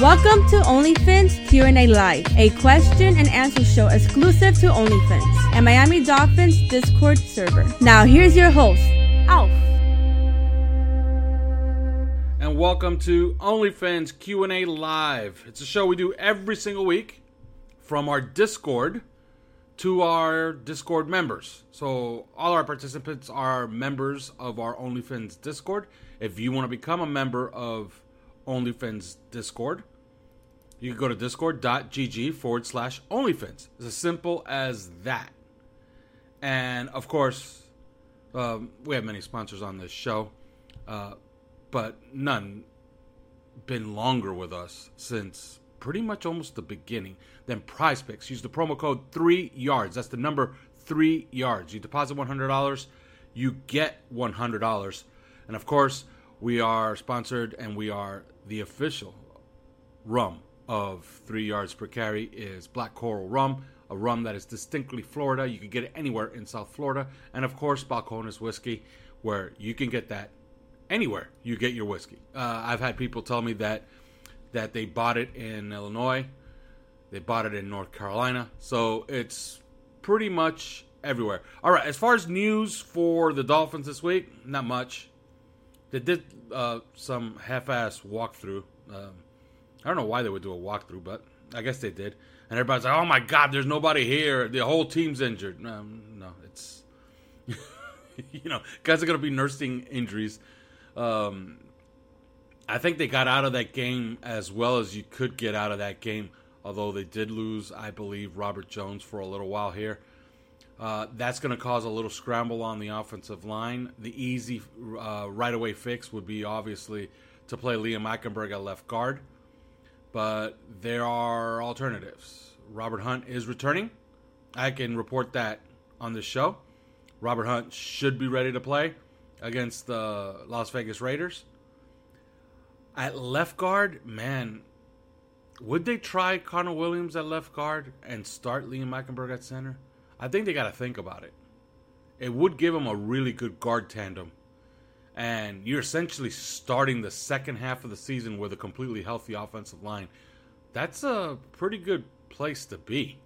Welcome to OnlyFins Q&A Live, a question and answer show exclusive to OnlyFins and Miami Dolphins Discord server. Now here's your host, Alf. And welcome to OnlyFins Q&A Live. It's a show we do every single week from our Discord to our Discord members. So all our participants are members of our OnlyFins Discord. If you want to become a member of OnlyFins Discord. You can go to discord.gg forward slash OnlyFins. It's as simple as that. And of course, um, we have many sponsors on this show, uh, but none been longer with us since pretty much almost the beginning than Prize Picks. Use the promo code three yards. That's the number three yards. You deposit one hundred dollars, you get one hundred dollars, and of course, we are sponsored and we are the official rum of three yards per carry is Black Coral Rum, a rum that is distinctly Florida. You can get it anywhere in South Florida. And of course, Balcones Whiskey, where you can get that anywhere you get your whiskey. Uh, I've had people tell me that that they bought it in Illinois, they bought it in North Carolina, so it's pretty much everywhere. All right, as far as news for the Dolphins this week, not much. They did uh, some half-ass walkthrough. Um, I don't know why they would do a walkthrough, but I guess they did. And everybody's like, "Oh my God, there's nobody here. The whole team's injured." Um, no, it's you know, guys are gonna be nursing injuries. Um, I think they got out of that game as well as you could get out of that game. Although they did lose, I believe, Robert Jones for a little while here. Uh, that's going to cause a little scramble on the offensive line. The easy uh, right away fix would be obviously to play Liam Eichenberg at left guard, but there are alternatives. Robert Hunt is returning. I can report that on the show. Robert Hunt should be ready to play against the Las Vegas Raiders. At left guard, man, would they try Connor Williams at left guard and start Liam Eichenberg at center? I think they got to think about it. It would give them a really good guard tandem. And you're essentially starting the second half of the season with a completely healthy offensive line. That's a pretty good place to be.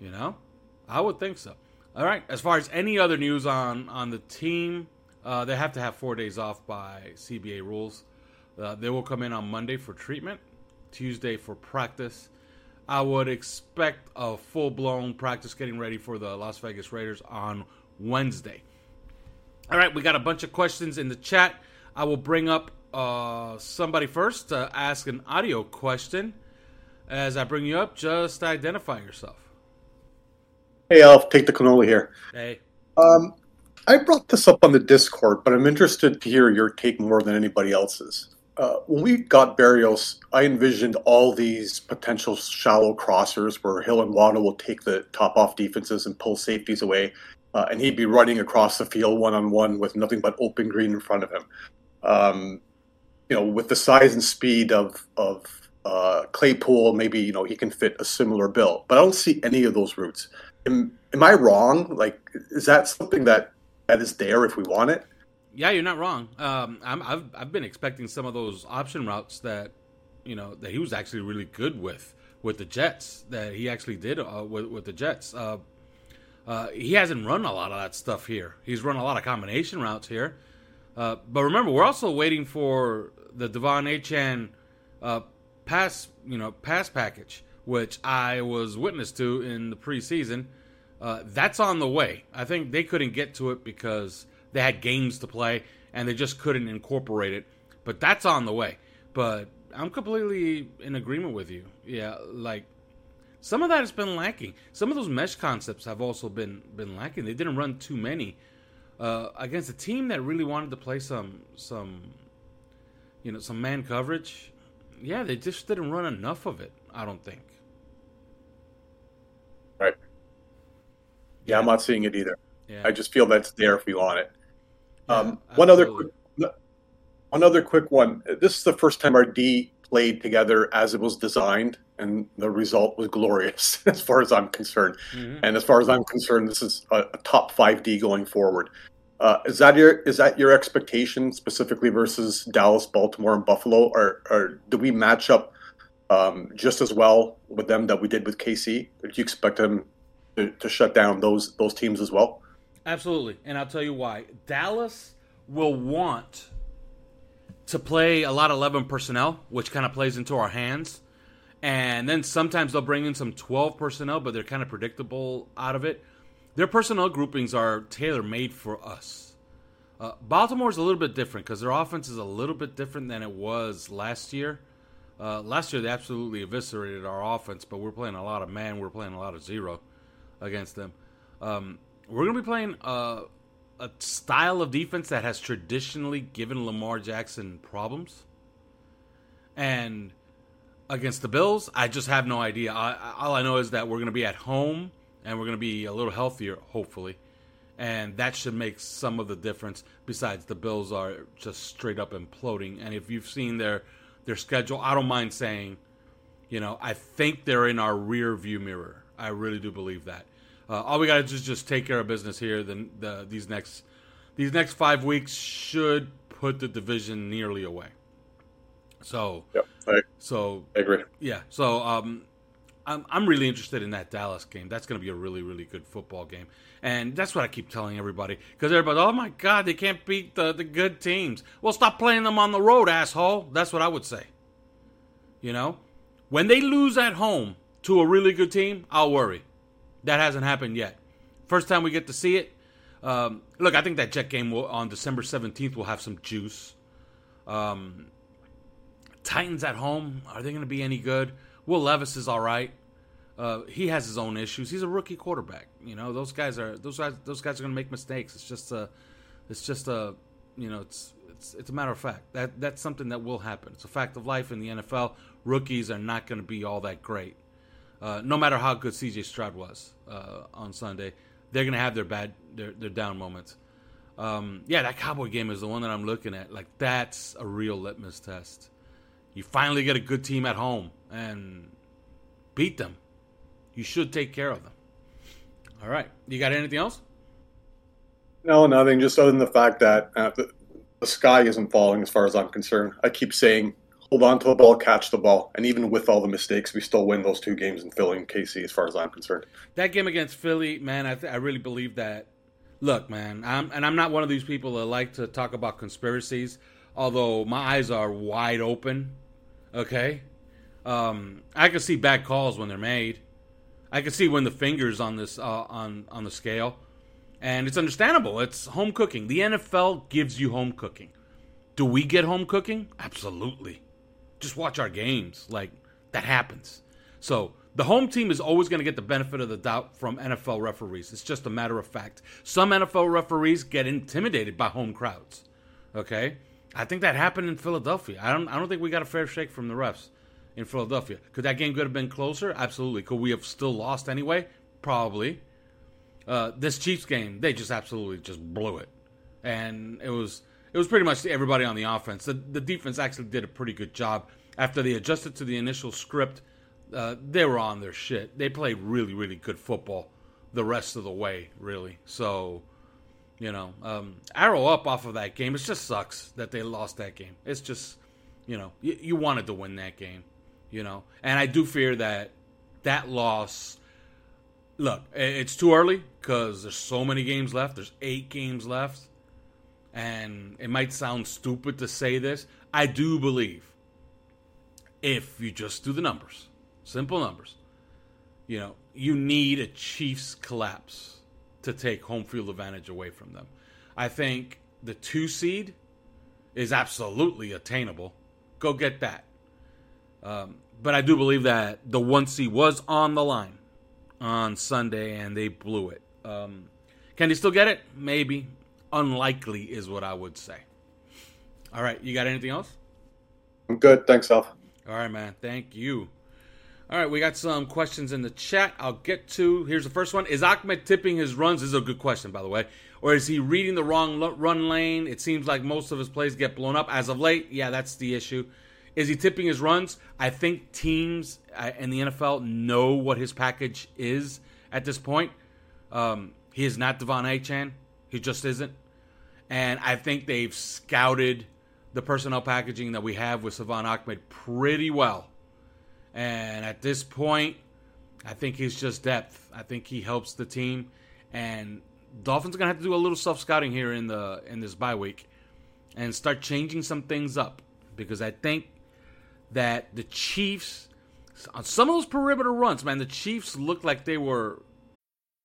You know? I would think so. All right. As far as any other news on, on the team, uh, they have to have four days off by CBA rules. Uh, they will come in on Monday for treatment, Tuesday for practice. I would expect a full blown practice getting ready for the Las Vegas Raiders on Wednesday. All right, we got a bunch of questions in the chat. I will bring up uh, somebody first to ask an audio question. As I bring you up, just identify yourself. Hey, Alf, take the canola here. Hey. Um, I brought this up on the Discord, but I'm interested to hear your take more than anybody else's. Uh, when we got Berrios, I envisioned all these potential shallow crossers where Hill and Waddle will take the top off defenses and pull safeties away, uh, and he'd be running across the field one on one with nothing but open green in front of him. Um, you know, with the size and speed of of uh, Claypool, maybe you know he can fit a similar bill, but I don't see any of those routes. Am, am I wrong? Like, is that something that that is there if we want it? Yeah, you're not wrong. Um, i have I've been expecting some of those option routes that you know that he was actually really good with with the Jets. That he actually did uh, with with the Jets. Uh, uh, he hasn't run a lot of that stuff here. He's run a lot of combination routes here. Uh, but remember, we're also waiting for the De'Von Achane uh, pass, you know, pass package, which I was witness to in the preseason. Uh, that's on the way. I think they couldn't get to it because they had games to play and they just couldn't incorporate it. But that's on the way. But I'm completely in agreement with you. Yeah, like some of that has been lacking. Some of those mesh concepts have also been been lacking. They didn't run too many uh, against a team that really wanted to play some some you know some man coverage. Yeah, they just didn't run enough of it. I don't think. Right. Yeah, yeah. I'm not seeing it either. Yeah. I just feel that's there if we want it. Yeah, um, one other quick, one other quick one. This is the first time our D played together as it was designed, and the result was glorious as far as I'm concerned. Mm-hmm. And as far as I'm concerned, this is a, a top five D going forward. Uh, is that your is that your expectation specifically versus Dallas, Baltimore, and Buffalo, or, or do we match up um, just as well with them that we did with KC? Do you expect them to, to shut down those those teams as well? Absolutely, and I'll tell you why. Dallas will want to play a lot of 11 personnel, which kind of plays into our hands. And then sometimes they'll bring in some 12 personnel, but they're kind of predictable out of it. Their personnel groupings are tailor made for us. Uh, Baltimore's a little bit different because their offense is a little bit different than it was last year. Uh, last year they absolutely eviscerated our offense, but we're playing a lot of man, we're playing a lot of zero against them. Um, we're going to be playing uh, a style of defense that has traditionally given Lamar Jackson problems. And against the Bills, I just have no idea. I, all I know is that we're going to be at home and we're going to be a little healthier, hopefully. And that should make some of the difference. Besides, the Bills are just straight up imploding. And if you've seen their their schedule, I don't mind saying, you know, I think they're in our rear view mirror. I really do believe that. Uh, all we got to do is just take care of business here. Then the, these next these next five weeks should put the division nearly away. So, yep, I, so I agree. Yeah, so um, I'm I'm really interested in that Dallas game. That's going to be a really really good football game, and that's what I keep telling everybody because everybody, oh my god, they can't beat the the good teams. Well, stop playing them on the road, asshole. That's what I would say. You know, when they lose at home to a really good team, I'll worry. That hasn't happened yet. First time we get to see it. Um, look, I think that Jet game will, on December 17th will have some juice. Um, Titans at home, are they going to be any good? Will Levis is all right. Uh, he has his own issues. He's a rookie quarterback. You know, those guys are those guys. Those guys are going to make mistakes. It's just a, it's just a, you know, it's it's it's a matter of fact. That that's something that will happen. It's a fact of life in the NFL. Rookies are not going to be all that great. Uh, no matter how good CJ Stroud was uh, on Sunday, they're gonna have their bad, their their down moments. Um, yeah, that Cowboy game is the one that I'm looking at. Like that's a real litmus test. You finally get a good team at home and beat them. You should take care of them. All right, you got anything else? No, nothing. Just other than the fact that uh, the, the sky isn't falling, as far as I'm concerned. I keep saying hold on to the ball, catch the ball, and even with all the mistakes, we still win those two games in Philly and KC, as far as I'm concerned. That game against Philly, man, I, th- I really believe that. Look, man, I'm, and I'm not one of these people that like to talk about conspiracies, although my eyes are wide open. Okay, um, I can see bad calls when they're made. I can see when the fingers on this uh, on on the scale, and it's understandable. It's home cooking. The NFL gives you home cooking. Do we get home cooking? Absolutely just watch our games. Like that happens. So the home team is always going to get the benefit of the doubt from NFL referees. It's just a matter of fact. Some NFL referees get intimidated by home crowds. Okay, I think that happened in Philadelphia. I don't. I don't think we got a fair shake from the refs in Philadelphia. Could that game could have been closer? Absolutely. Could we have still lost anyway? Probably. Uh, this Chiefs game, they just absolutely just blew it, and it was it was pretty much everybody on the offense. The, the defense actually did a pretty good job after they adjusted to the initial script, uh, they were on their shit. They played really, really good football the rest of the way, really. So, you know, um, arrow up off of that game. It just sucks that they lost that game. It's just, you know, you, you wanted to win that game, you know. And I do fear that that loss. Look, it's too early because there's so many games left. There's eight games left. And it might sound stupid to say this. I do believe if you just do the numbers, simple numbers, you know, you need a Chiefs collapse to take home field advantage away from them. I think the two seed is absolutely attainable. Go get that. Um, but I do believe that the one seed was on the line on Sunday and they blew it. Um, can they still get it? Maybe. Unlikely is what I would say. All right, you got anything else? I'm good. Thanks, Alf. All right, man. Thank you. All right, we got some questions in the chat. I'll get to. Here's the first one: Is Ahmed tipping his runs? This is a good question, by the way. Or is he reading the wrong run lane? It seems like most of his plays get blown up as of late. Yeah, that's the issue. Is he tipping his runs? I think teams uh, in the NFL know what his package is at this point. Um, he is not De'Von Achane. He just isn't. And I think they've scouted the personnel packaging that we have with Salvon Ahmed pretty well. And at this point, I think he's just depth. I think he helps the team. And Dolphins are gonna have to do a little self scouting here in the in this bye week and start changing some things up because I think that the Chiefs on some of those perimeter runs, man, the Chiefs looked like they were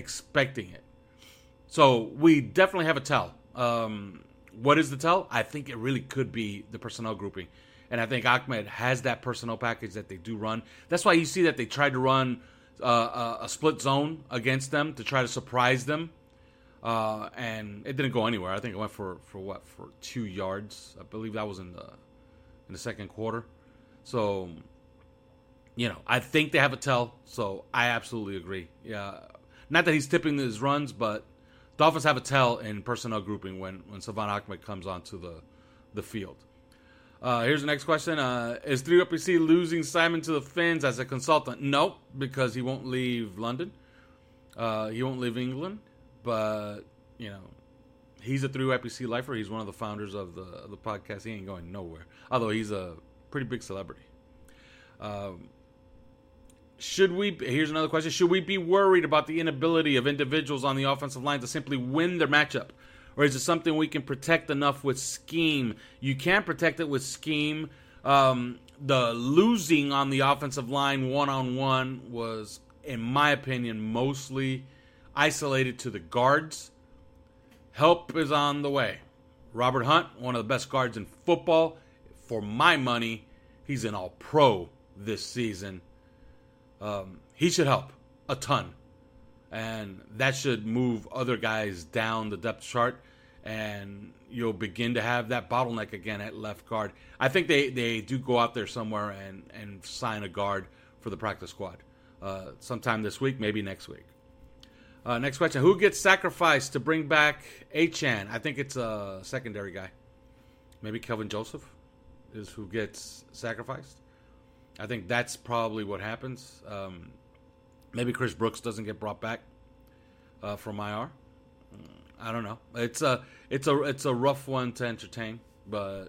expecting it. So we definitely have a tell. Um, what is the tell? I think it really could be the personnel grouping. And I think Ahmed has that personnel package that they do run. That's why you see that they tried to run uh, a, split zone against them to try to surprise them. Uh, and it didn't go anywhere. I think it went for, for what? For two yards. I believe that was in the in the second quarter. So, you know, I think they have a tell. So I absolutely agree. Yeah, not that he's tipping his runs, but Dolphins have a tell in personnel grouping when when Salvon Ahmed comes onto the the field. Uh, here's the next question: uh, Is 3PC losing Simon to the Fins as a consultant? No, because he won't leave London. Uh, he won't leave England, but you know he's a 3PC lifer. He's one of the founders of the of the podcast. He ain't going nowhere. Although he's a pretty big celebrity. Um, should we here's another question. Should we be worried about the inability of individuals on the offensive line to simply win their matchup? Or is it something we can protect enough with scheme? You can't protect it with scheme. Um, the losing on the offensive line one-on-one was in my opinion mostly isolated to the guards. Help is on the way. Robert hunt one of the best guards in football. For my money he's an all pro this season um, he should help a ton, and that should move other guys down the depth chart, and you'll begin to have that bottleneck again at left guard. I think they, they do go out there somewhere and and sign a guard for the practice squad uh, sometime this week, maybe next week. Uh, next question: Who gets sacrificed to bring back Achane? I think it's a secondary guy. Maybe Kelvin Joseph is who gets sacrificed. I think that's probably what happens. Um, maybe Chris Brooks doesn't get brought back uh, from IR. I don't know. It's a it's a it's a rough one to entertain, but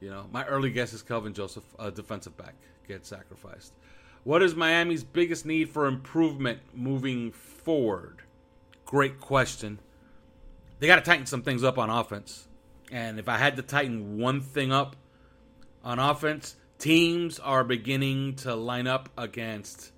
You know, my early guess is Kelvin Joseph, a defensive back, gets sacrificed. What is Miami's biggest need for improvement moving forward? Great question. They got to tighten some things up on offense. And if I had to tighten one thing up on offense, teams are beginning to line up against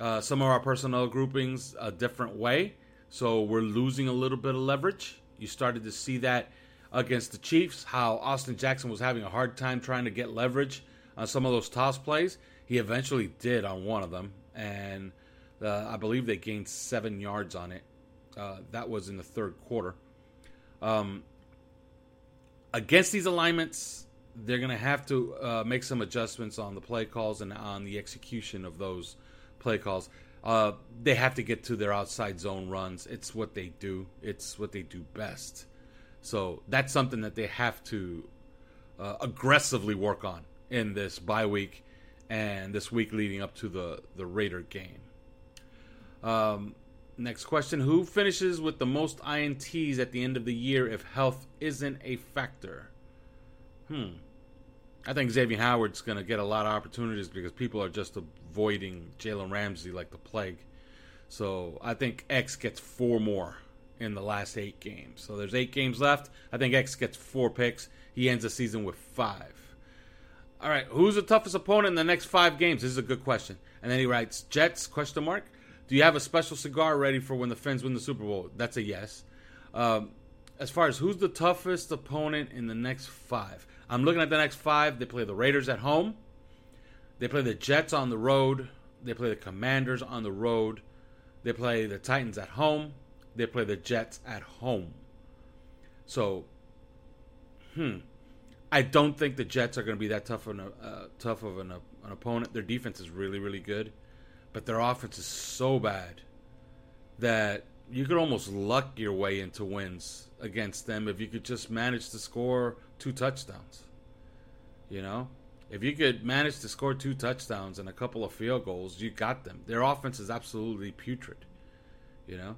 uh, some of our personnel groupings a different way. So we're losing a little bit of leverage. You started to see that against the Chiefs, how Austin Jackson was having a hard time trying to get leverage on some of those toss plays. He eventually did on one of them, and uh, I believe they gained seven yards on it. Uh, that was in the third quarter. Um, against these alignments, they're going to have to uh, make some adjustments on the play calls and on the execution of those play calls. Uh, they have to get to their outside zone runs. It's what they do. It's what they do best. So that's something that they have to uh, aggressively work on in this bye week and this week leading up to the the Raider game. Um, next question: Who finishes with the most ints at the end of the year if health isn't a factor? Hmm. I think Xavier Howard's going to get a lot of opportunities because people are just avoiding Jalen Ramsey like the plague. So I think X gets four more in the last eight games. So there's eight games left. I think X gets four picks. He ends the season with five. All right, who's the toughest opponent in the next five games? This is a good question. And then he writes, Jets, question mark. Do you have a special cigar ready for when the Fins win the Super Bowl? That's a yes. Um, as far as who's the toughest opponent in the next five, I'm looking at the next five. They play the Raiders at home. They play the Jets on the road. They play the Commanders on the road. They play the Titans at home. They play the Jets at home. So, hmm, I don't think the Jets are going to be that tough of an uh, tough of an, uh, an opponent. Their defense is really really good, but their offense is so bad that you could almost luck your way into wins against them if you could just manage to score two touchdowns. You know, if you could manage to score two touchdowns and a couple of field goals, you got them. Their offense is absolutely putrid. You know,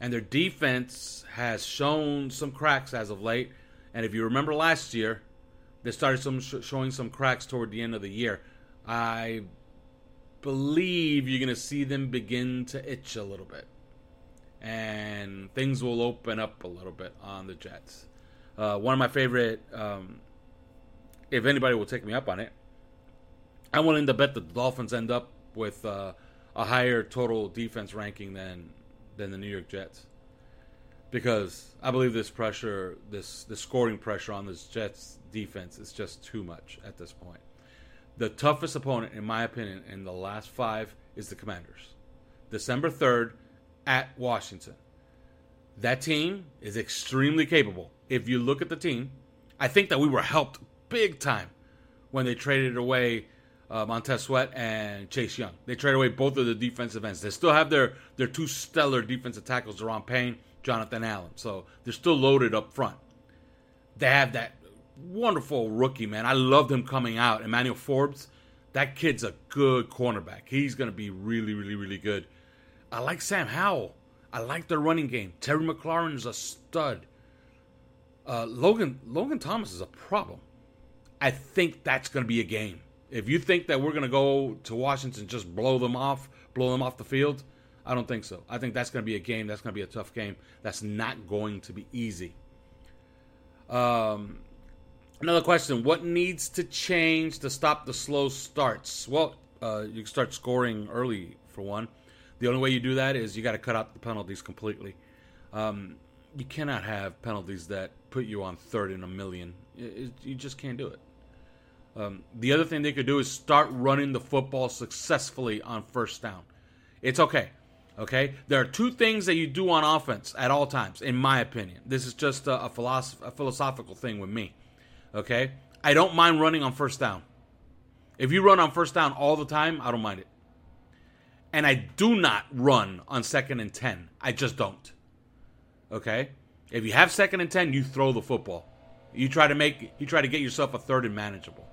and their defense has shown some cracks as of late. And if you remember last year, they started some sh- showing some cracks toward the end of the year. I believe you're going to see them begin to itch a little bit, and things will open up a little bit on the Jets. Uh, one of my favorite, um, if anybody will take me up on it, I'm willing to bet the Dolphins end up with uh, a higher total defense ranking than than the New York Jets. Because I believe this pressure, this the scoring pressure on this Jets defense is just too much at this point. The toughest opponent, in my opinion, in the last five is the Commanders. December 3rd at Washington. That team is extremely capable. If you look at the team, I think that we were helped big time when they traded away uh, Montez Sweat and Chase Young. They traded away both of the defensive ends. They still have their their two stellar defensive tackles, Daron Payne, Jonathan Allen. So they're still loaded up front. They have that wonderful rookie, man. I loved him coming out. Emmanuel Forbes, that kid's a good cornerback. He's going to be really, really, really good. I like Sam Howell. I like their running game. Terry McLaurin is a stud. Uh, Logan Logan Thomas is a problem. I think that's going to be a game. If you think that we're going to go to Washington just blow them off, blow them off the field, I don't think so. I think that's going to be a game. That's going to be a tough game. That's not going to be easy. Um, another question: What needs to change to stop the slow starts? Well, uh, you can start scoring early for one. The only way you do that is you got to cut out the penalties completely. Um, you cannot have penalties that put you on third in a million. It, it, you just can't do it. Um, the other thing they could do is start running the football successfully on first down. It's okay. Okay, there are two things that you do on offense at all times, in my opinion. This is just a, a, philosoph- a philosophical thing with me. Okay, I don't mind running on first down. If you run on first down all the time, I don't mind it. And I do not run on second and 10. I just don't. Okay? If you have second and 10, you throw the football. You try to make you try to get yourself a third and manageable.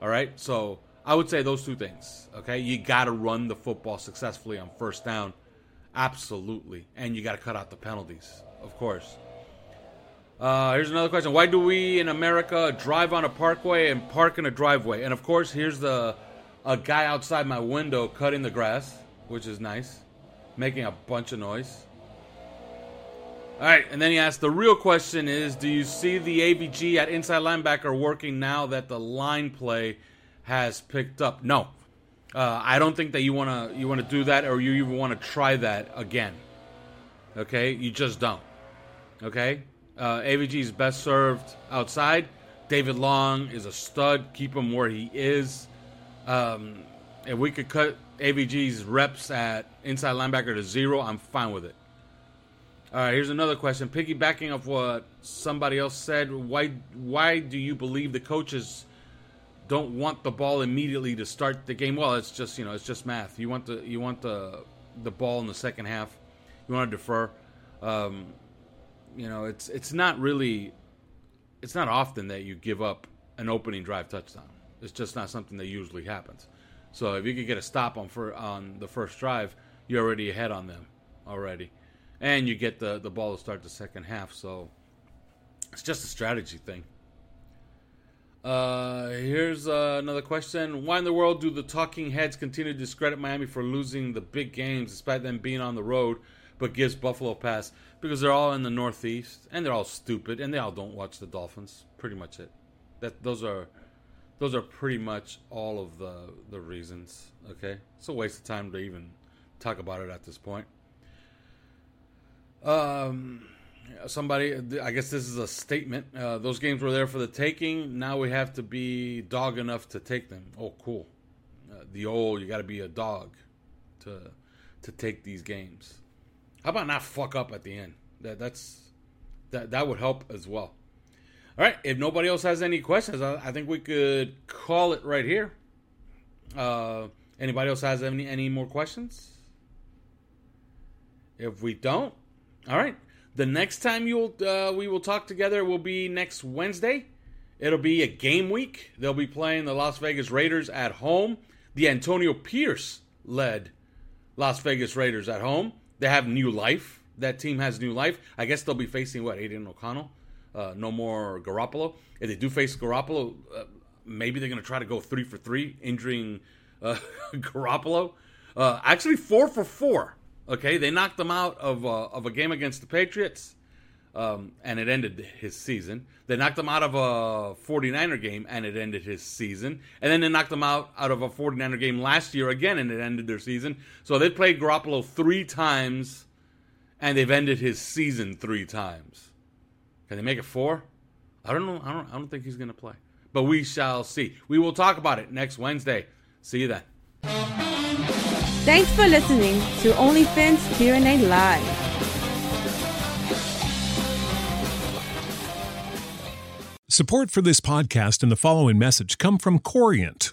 All right? So, I would say those two things. Okay? You got to run the football successfully on first down Absolutely. And you got to cut out the penalties, of course. Uh, here's another question. Why do we in America drive on a parkway and park in a driveway? And of course, here's the a guy outside my window cutting the grass, which is nice, making a bunch of noise. All right, and then he asked the real question is do you see the AVG at inside linebacker working now that the line play has picked up? No. Uh, I don't think that you want to you want to do that or you even want to try that again. Okay? You just don't. Okay? Uh, AVG is best served outside. David Long is a stud. Keep him where he is. Um, if we could cut AVG's reps at inside linebacker to zero, I'm fine with it. All right, here's another question. Piggybacking off what somebody else said, why why do you believe the coaches don't want the ball immediately to start the game? Well, it's just you know it's just math. You want the you want the the ball in the second half. You want to defer. Um, you know, it's it's not really it's not often that you give up an opening drive touchdown. It's just not something that usually happens. So if you could get a stop on for on the first drive, you're already ahead on them already and you get the the ball to start the second half. So it's just a strategy thing. Uh, here's uh, another question: Why in the world do the talking heads continue to discredit Miami for losing the big games despite them being on the road, but gives Buffalo pass? Because they're all in the Northeast and they're all stupid and they all don't watch the Dolphins. Pretty much it. That those are those are pretty much all of the the reasons. Okay, it's a waste of time to even talk about it at this point. Um, somebody, I guess this is a statement. Uh, those games were there for the taking. Now we have to be dog enough to take them. Oh, cool. Uh, the old, you got to be a dog to to take these games. How about not fuck up at the end? That that's that that would help as well. All right. If nobody else has any questions, I, I think we could call it right here. Uh, anybody else has any any more questions? If we don't, all right. The next time you'll uh, we will talk together will be next Wednesday. It'll be a game week. They'll be playing the Las Vegas Raiders at home. The Antonio Pierce led Las Vegas Raiders at home. They have new life. That team has new life. I guess they'll be facing what Aidan O'Connell. Uh, no more Garoppolo. If they do face Garoppolo, uh, maybe they're going to try to go three for three, injuring uh, Garoppolo. Uh, actually, four for four Okay, they knocked him out of uh, of a game against the Patriots, um, and it ended his season. They knocked him out of a 49er game, and it ended his season. And then they knocked him out out of a 49er game last year again, and it ended their season. So they played Garoppolo three times, and they've ended his season three times. Can they make it four? I don't know. I don't. I don't think he's going to play, but we shall see. We will talk about it next Wednesday. See you then. Thanks for listening to OnlyFins Q&A Live. Support for this podcast and the following message come from Corient.